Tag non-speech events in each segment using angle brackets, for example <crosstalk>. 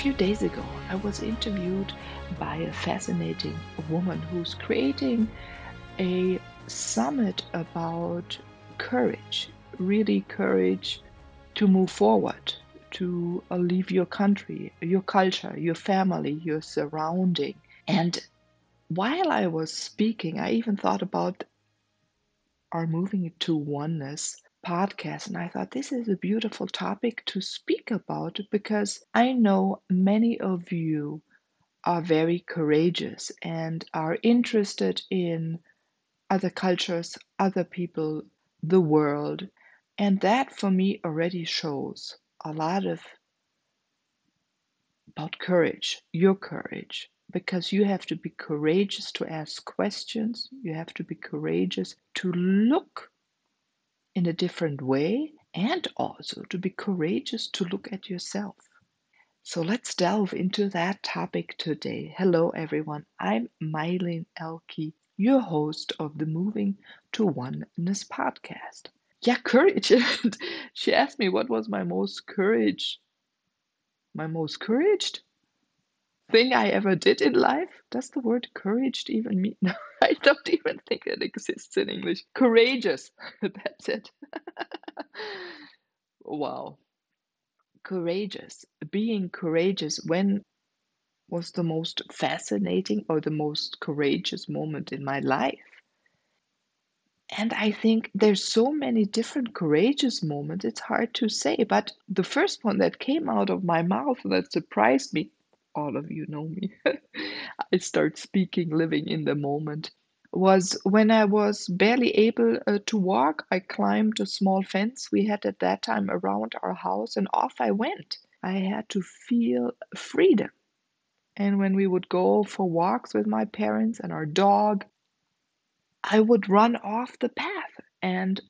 Few days ago, I was interviewed by a fascinating woman who's creating a summit about courage, really courage to move forward, to leave your country, your culture, your family, your surrounding. And while I was speaking, I even thought about our moving to oneness podcast. And I thought this is a beautiful topic to speak about because I know many of you are very courageous and are interested in other cultures, other people, the world. And that for me already shows a lot of about courage, your courage, because you have to be courageous to ask questions, you have to be courageous to look in a different way and also to be courageous to look at yourself. So let's delve into that topic today. Hello, everyone. I'm Mylene Elke, your host of the Moving to Oneness podcast. Yeah, courage. <laughs> she asked me what was my most courage, my most couraged thing I ever did in life. Does the word courage even mean? No, <laughs> I don't even think it exists in English. Courageous. <laughs> That's it. <laughs> wow. Courageous. Being courageous. When was the most fascinating or the most courageous moment in my life? And I think there's so many different courageous moments, it's hard to say. But the first one that came out of my mouth that surprised me all of you know me. <laughs> I start speaking living in the moment. Was when I was barely able uh, to walk, I climbed a small fence we had at that time around our house and off I went. I had to feel freedom. And when we would go for walks with my parents and our dog, I would run off the path and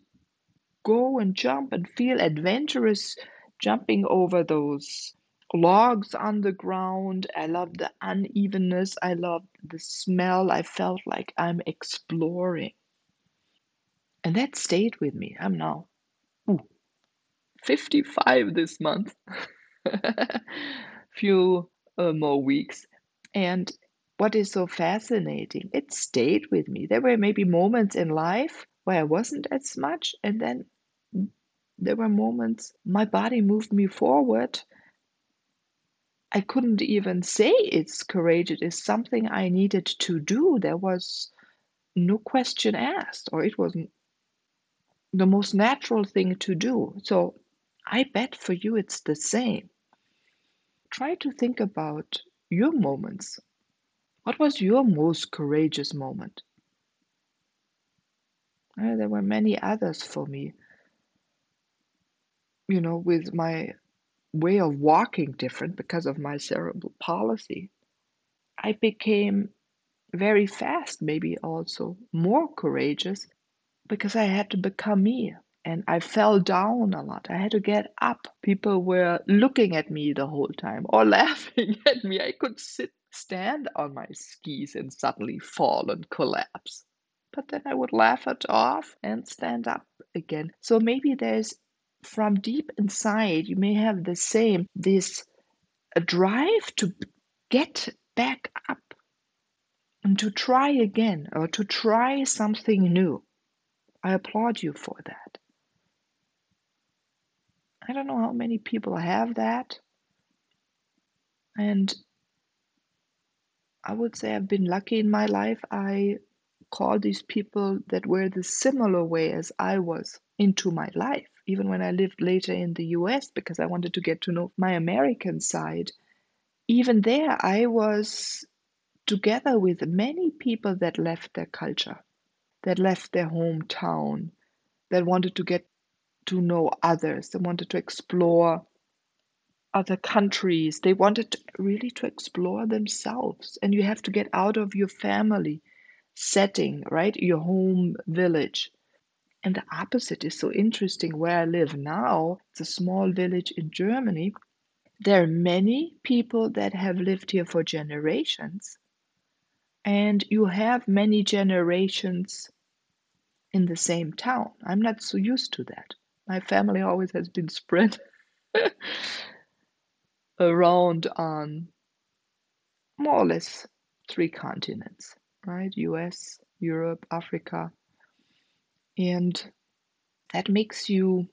go and jump and feel adventurous jumping over those logs on the ground. I love the unevenness. I love the smell. I felt like I'm exploring. And that stayed with me. I'm now ooh, 55 this month. <laughs> Few uh, more weeks. And what is so fascinating, it stayed with me. There were maybe moments in life where I wasn't as much, and then there were moments my body moved me forward I couldn't even say it's courageous. It's something I needed to do. There was no question asked, or it was the most natural thing to do. So I bet for you it's the same. Try to think about your moments. What was your most courageous moment? Uh, there were many others for me. You know, with my way of walking different because of my cerebral palsy, I became very fast, maybe also more courageous because I had to become me. And I fell down a lot. I had to get up. People were looking at me the whole time or <laughs> laughing at me. I could sit, stand on my skis and suddenly fall and collapse. But then I would laugh it off and stand up again. So maybe there's from deep inside, you may have the same this drive to get back up and to try again or to try something new. I applaud you for that. I don't know how many people have that. And I would say I've been lucky in my life. I call these people that were the similar way as I was into my life. Even when I lived later in the US because I wanted to get to know my American side, even there I was together with many people that left their culture, that left their hometown, that wanted to get to know others, that wanted to explore other countries. They wanted to, really to explore themselves. And you have to get out of your family setting, right? Your home village. And the opposite is so interesting. Where I live now, it's a small village in Germany. There are many people that have lived here for generations. And you have many generations in the same town. I'm not so used to that. My family always has been <laughs> spread around on more or less three continents, right? US, Europe, Africa. And that makes you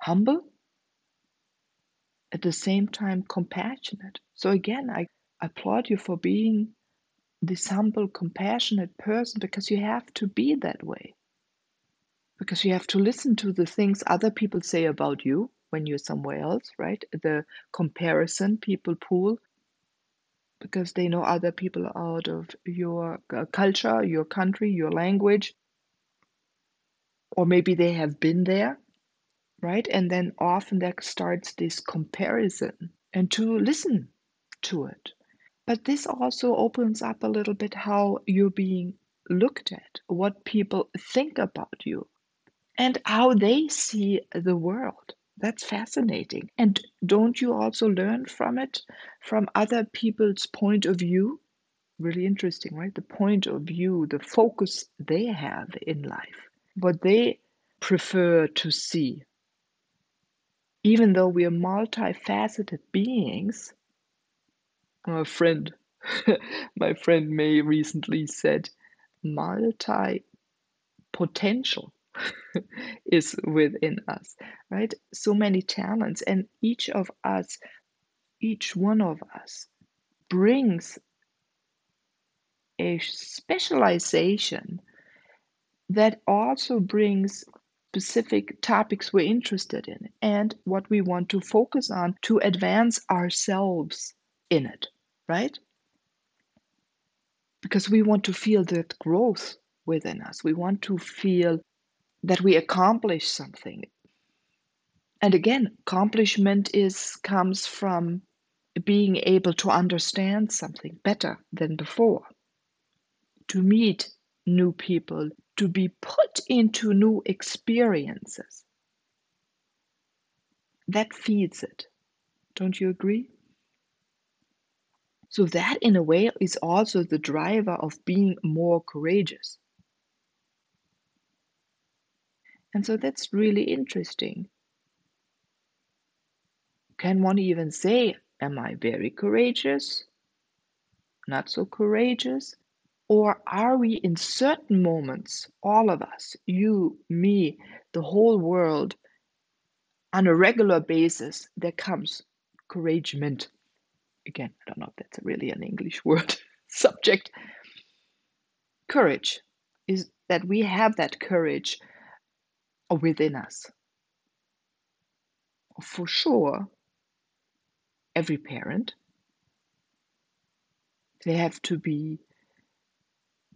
humble, at the same time compassionate. So again, I applaud you for being this humble, compassionate person because you have to be that way. Because you have to listen to the things other people say about you when you're somewhere else, right? The comparison people pull because they know other people out of your uh, culture, your country, your language, or maybe they have been there, right? And then often that starts this comparison and to listen to it. But this also opens up a little bit how you're being looked at, what people think about you, and how they see the world. That's fascinating. And don't you also learn from it, from other people's point of view? Really interesting, right? The point of view, the focus they have in life, what they prefer to see. Even though we are multifaceted beings, a friend, <laughs> my friend May recently said, multi potential is within us, right? So many talents, and each of us, each one of us, brings a specialization that also brings specific topics we're interested in and what we want to focus on to advance ourselves in it, right? Because we want to feel that growth within us. We want to feel that we accomplish something. And again, accomplishment is comes from being able to understand something better than before, to meet new people, to be put into new experiences. That feeds it. Don't you agree? So, that in a way is also the driver of being more courageous. And so that's really interesting. Can one even say, Am I very courageous? Not so courageous? Or are we in certain moments, all of us, you, me, the whole world, on a regular basis, there comes couragement. Again, I don't know if that's really an English <laughs> word subject. Courage is that we have that courage within us. For sure, every parent, they have to be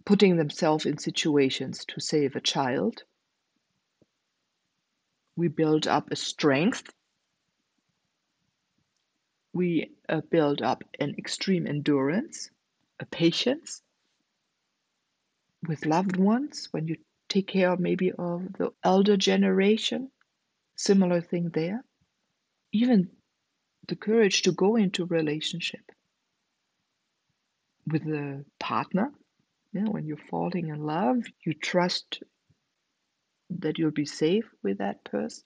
putting themselves in situations to save a child. We build up a strength. We uh, build up an extreme endurance, a patience with loved ones when you take care maybe of the elder generation. Similar thing there. Even the courage to go into relationship with a partner. Yeah, when you're falling in love, you trust that you'll be safe with that person.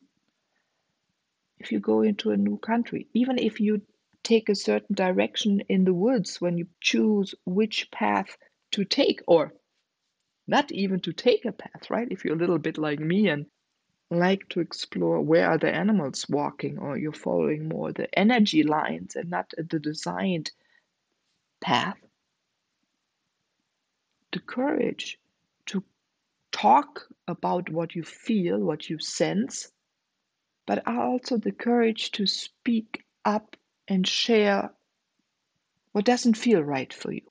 If you go into a new country, even if you take a certain direction in the woods when you choose which path to take, or not even to take a path, right? If you're a little bit like me and like to explore where are the animals walking, or you're following more the energy lines and not the designed path, the courage to talk about what you feel, what you sense, but also the courage to speak up and share what doesn't feel right for you,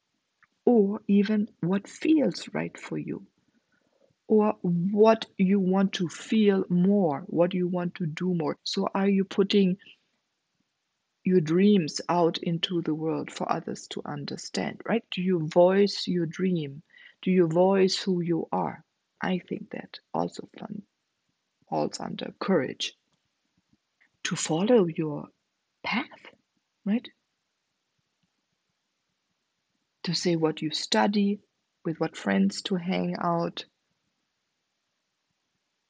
or even what feels right for you, or what you want to feel more, what you want to do more. So, are you putting your dreams out into the world for others to understand, right? Do you voice your dream? Do you voice who you are? I think that also fun falls under courage to follow your path, right? To say what you study, with what friends to hang out.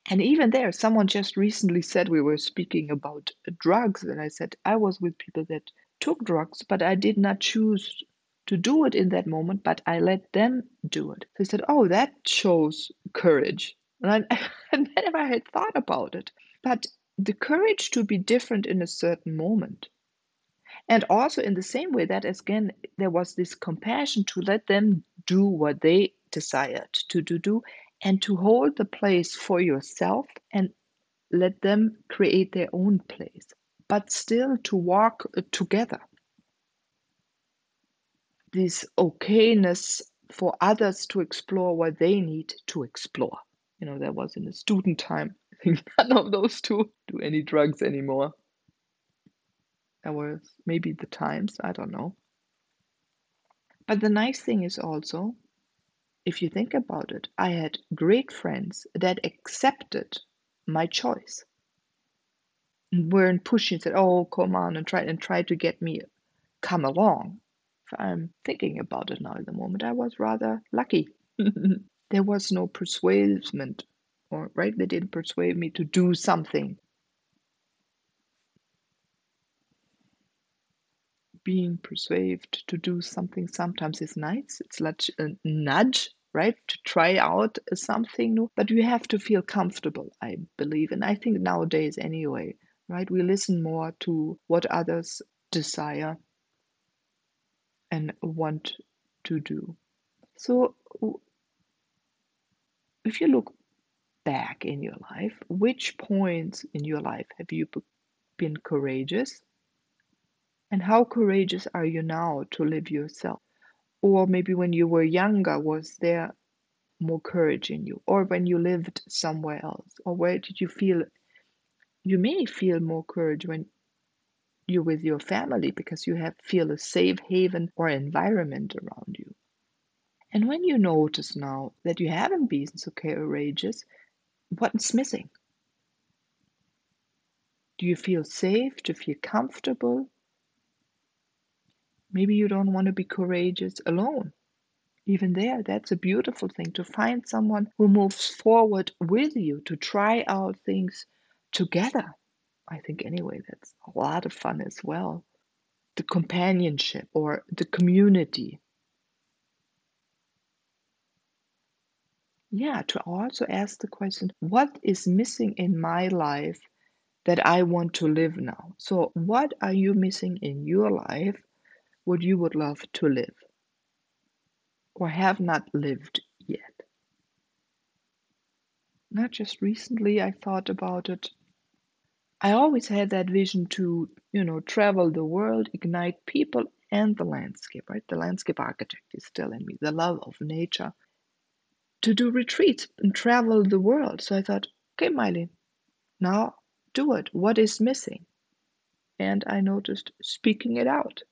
And even there, someone just recently said we were speaking about drugs, and I said I was with people that took drugs, but I did not choose to do it in that moment, but I let them do it. They said, Oh, that shows courage. And I, <laughs> I never had thought about it. But the courage to be different in a certain moment. And also, in the same way, that again, there was this compassion to let them do what they desired to do, do and to hold the place for yourself and let them create their own place, but still to walk uh, together. This okayness for others to explore what they need to explore. You know, that was in the student time. I <laughs> think none of those two do any drugs anymore. That was maybe the times, I don't know. But the nice thing is also, if you think about it, I had great friends that accepted my choice. Weren't pushing, said, "Oh, come on," and try and try to get me come along. If I'm thinking about it now at the moment, I was rather lucky. <laughs> there was no persuadement, or right, they didn't persuade me to do something. Being persuaded to do something sometimes is nice. It's like a uh, nudge, right? To try out something new, but you have to feel comfortable, I believe. And I think nowadays, anyway, right, we listen more to what others desire and want to do. So, if you look back in your life, which points in your life have you been courageous? And how courageous are you now to live yourself? Or maybe when you were younger, was there more courage in you? Or when you lived somewhere else? Or where did you feel? You may feel more courage when you're with your family because you have feel a safe haven or environment around you. And when you notice now that you haven't been so courageous, what's missing? Do you feel safe? Do you feel comfortable? Maybe you don't want to be courageous alone. Even there, that's a beautiful thing to find someone who moves forward with you to try out things together. I think, anyway, that's a lot of fun as well. The companionship or the community. Yeah, to also ask the question what is missing in my life that I want to live now? So, what are you missing in your life? What you would love to live or have not lived yet? Not just recently, I thought about it I always had that vision to, you know, travel the world, ignite people and the landscape, right? The landscape architect is still in me, the love of nature. To do retreats and travel the world. So I thought, okay, Miley, now do it. What is missing? And I noticed speaking it out,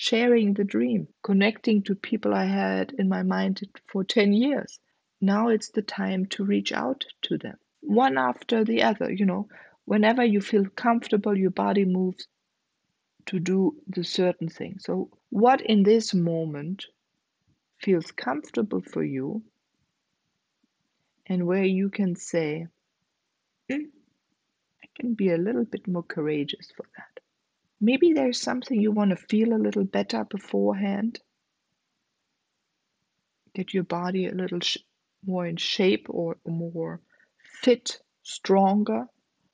sharing the dream, connecting to people I had in my mind for 10 years. Now it's the time to reach out to them, one after the other, you know whenever you feel comfortable, your body moves to do the certain thing. So, what in this moment feels comfortable for you, and where you can say, mm, I can be a little bit more courageous for that. Maybe there's something you want to feel a little better beforehand. Get your body a little more in shape or more fit, stronger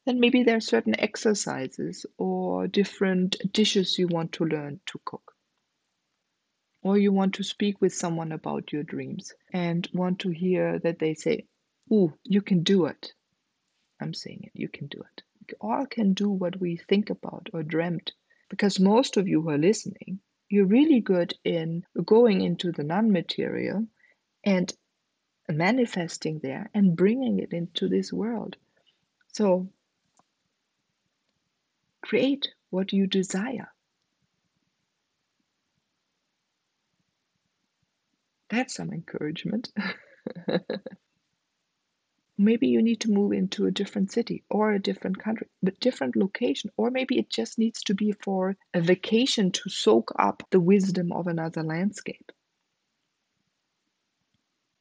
then maybe there are certain exercises or different dishes you want to learn to cook. Or you want to speak with someone about your dreams and want to hear that they say, Ooh, you can do it. I'm saying it, you can do it. All can do what we think about or dreamt. Because most of you who are listening, you're really good in going into the non material and manifesting there and bringing it into this world. So create what you desire. That's some encouragement. <laughs> maybe you need to move into a different city or a different country, but different location, or maybe it just needs to be for a vacation to soak up the wisdom of another landscape.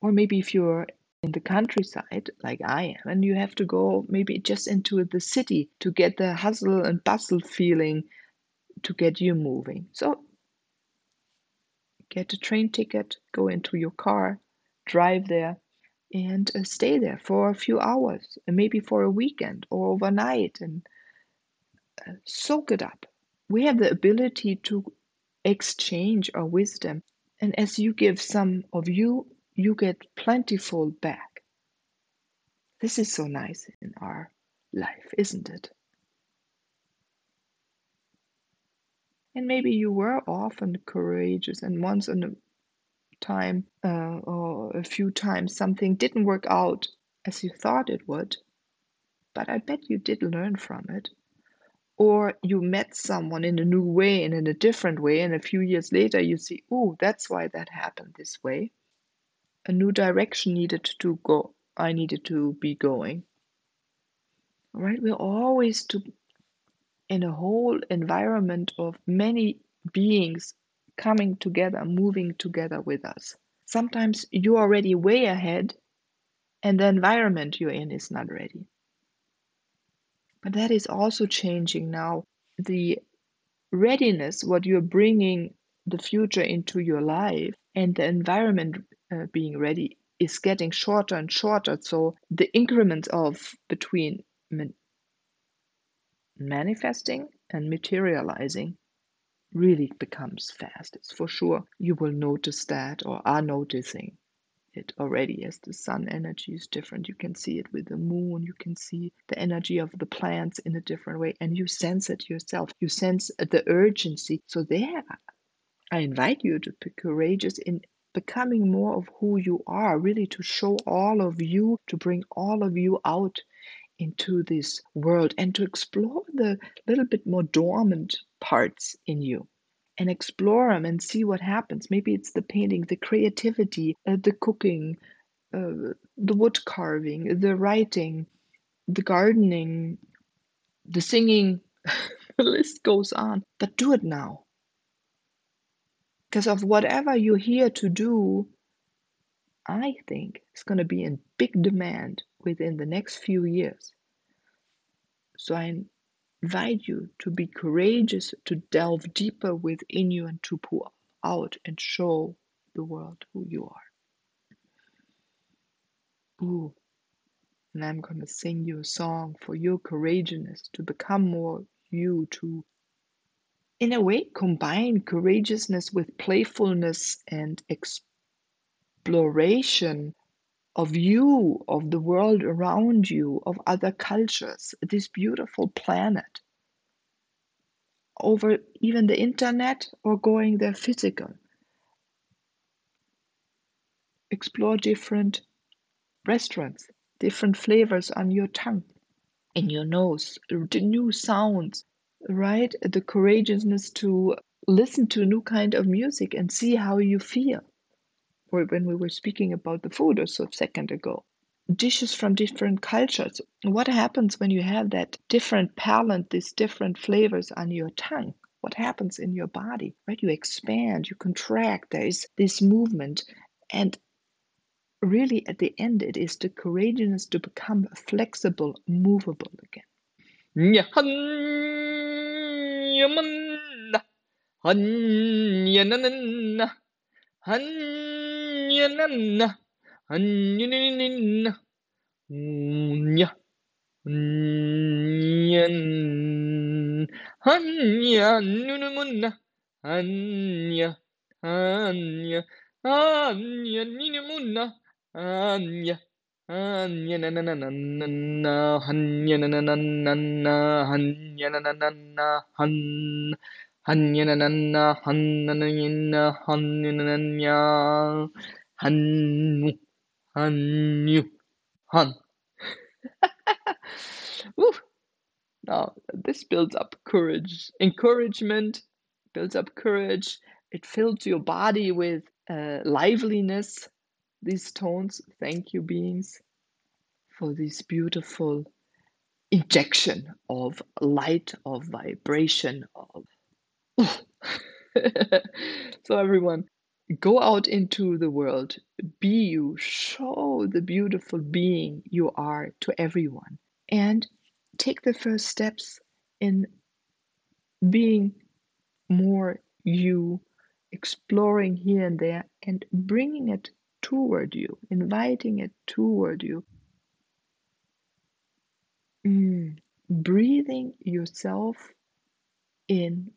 Or maybe if you're in the countryside, like I am, and you have to go maybe just into the city to get the hustle and bustle feeling to get you moving. So get a train ticket, go into your car, drive there, and uh, stay there for a few hours, maybe for a weekend or overnight, and uh, soak it up. We have the ability to exchange our wisdom, and as you give some of you, you get plentiful back. This is so nice in our life, isn't it? And maybe you were often courageous, and once in a time uh, or a few times something didn't work out as you thought it would, but I bet you did learn from it. Or you met someone in a new way and in a different way, and a few years later you see, oh, that's why that happened this way. A new direction needed to go. I needed to be going. Right, we're always to in a whole environment of many beings coming together, moving together with us. Sometimes you're already way ahead and the environment you're in is not ready. But that is also changing now. The readiness, what you're bringing the future into your life, and the environment uh, being ready is getting shorter and shorter. So the increment of between man- manifesting and materializing really becomes fast. It's for sure you will notice that or are noticing it already as the sun energy is different. You can see it with the moon, you can see the energy of the plants in a different way, and you sense it yourself. You sense the urgency. So, there, I invite you to be courageous in becoming more of who you are, really to show all of you, to bring all of you out into this world and to explore the little bit more dormant parts in you and explore them and see what happens. Maybe it's the painting, the creativity, uh, the cooking, uh, the wood carving, the writing, the gardening, the singing. <laughs> the list goes on. But do it now. Because of whatever you're here to do, I think it's going to be in big demand within the next few years. So I invite you to be courageous, to delve deeper within you, and to pour out and show the world who you are. Ooh. And I'm going to sing you a song for your courageousness to become more you, to, in a way, combine courageousness with playfulness and exploration of you, of the world around you, of other cultures, this beautiful planet, over even the internet or going there physical. Explore different restaurants, different flavors on your tongue, in your nose, the new sounds, right? The courageousness to listen to a new kind of music and see how you feel or when we were speaking about the food a second ago. Dishes from different cultures. What happens when you have that different palate, these different flavors on your tongue? What happens in your body, right? You expand, you contract, there is this movement. And really, at the end, it is the courageousness to become flexible, movable again. 한야난나 한유니닌나 우냐 한얀 한야 누누문나 한야 한야 한야 니누문나 한야 Hanyananananana, hanyanananana, hanyananana, han. Hanyananana, hananana, hanyanananya, hannu, hanyu, han. Now, this builds up courage. Encouragement builds up courage. It fills your body with uh, liveliness. These tones, thank you, beings, for this beautiful injection of light, of vibration, of. <laughs> <laughs> so, everyone, go out into the world, be you, show the beautiful being you are to everyone, and take the first steps in being more you, exploring here and there, and bringing it toward you, inviting it toward you. Mm, breathing yourself in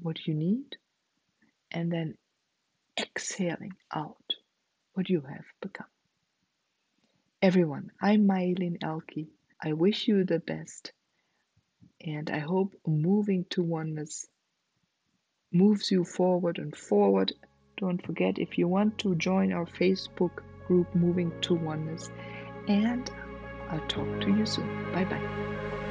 what you need, and then exhaling out what you have become. Everyone, I'm Mylene Elke. I wish you the best, and I hope moving to oneness moves you forward and forward. Don't forget if you want to join our Facebook group Moving to Oneness, and I'll talk to you soon. Bye bye.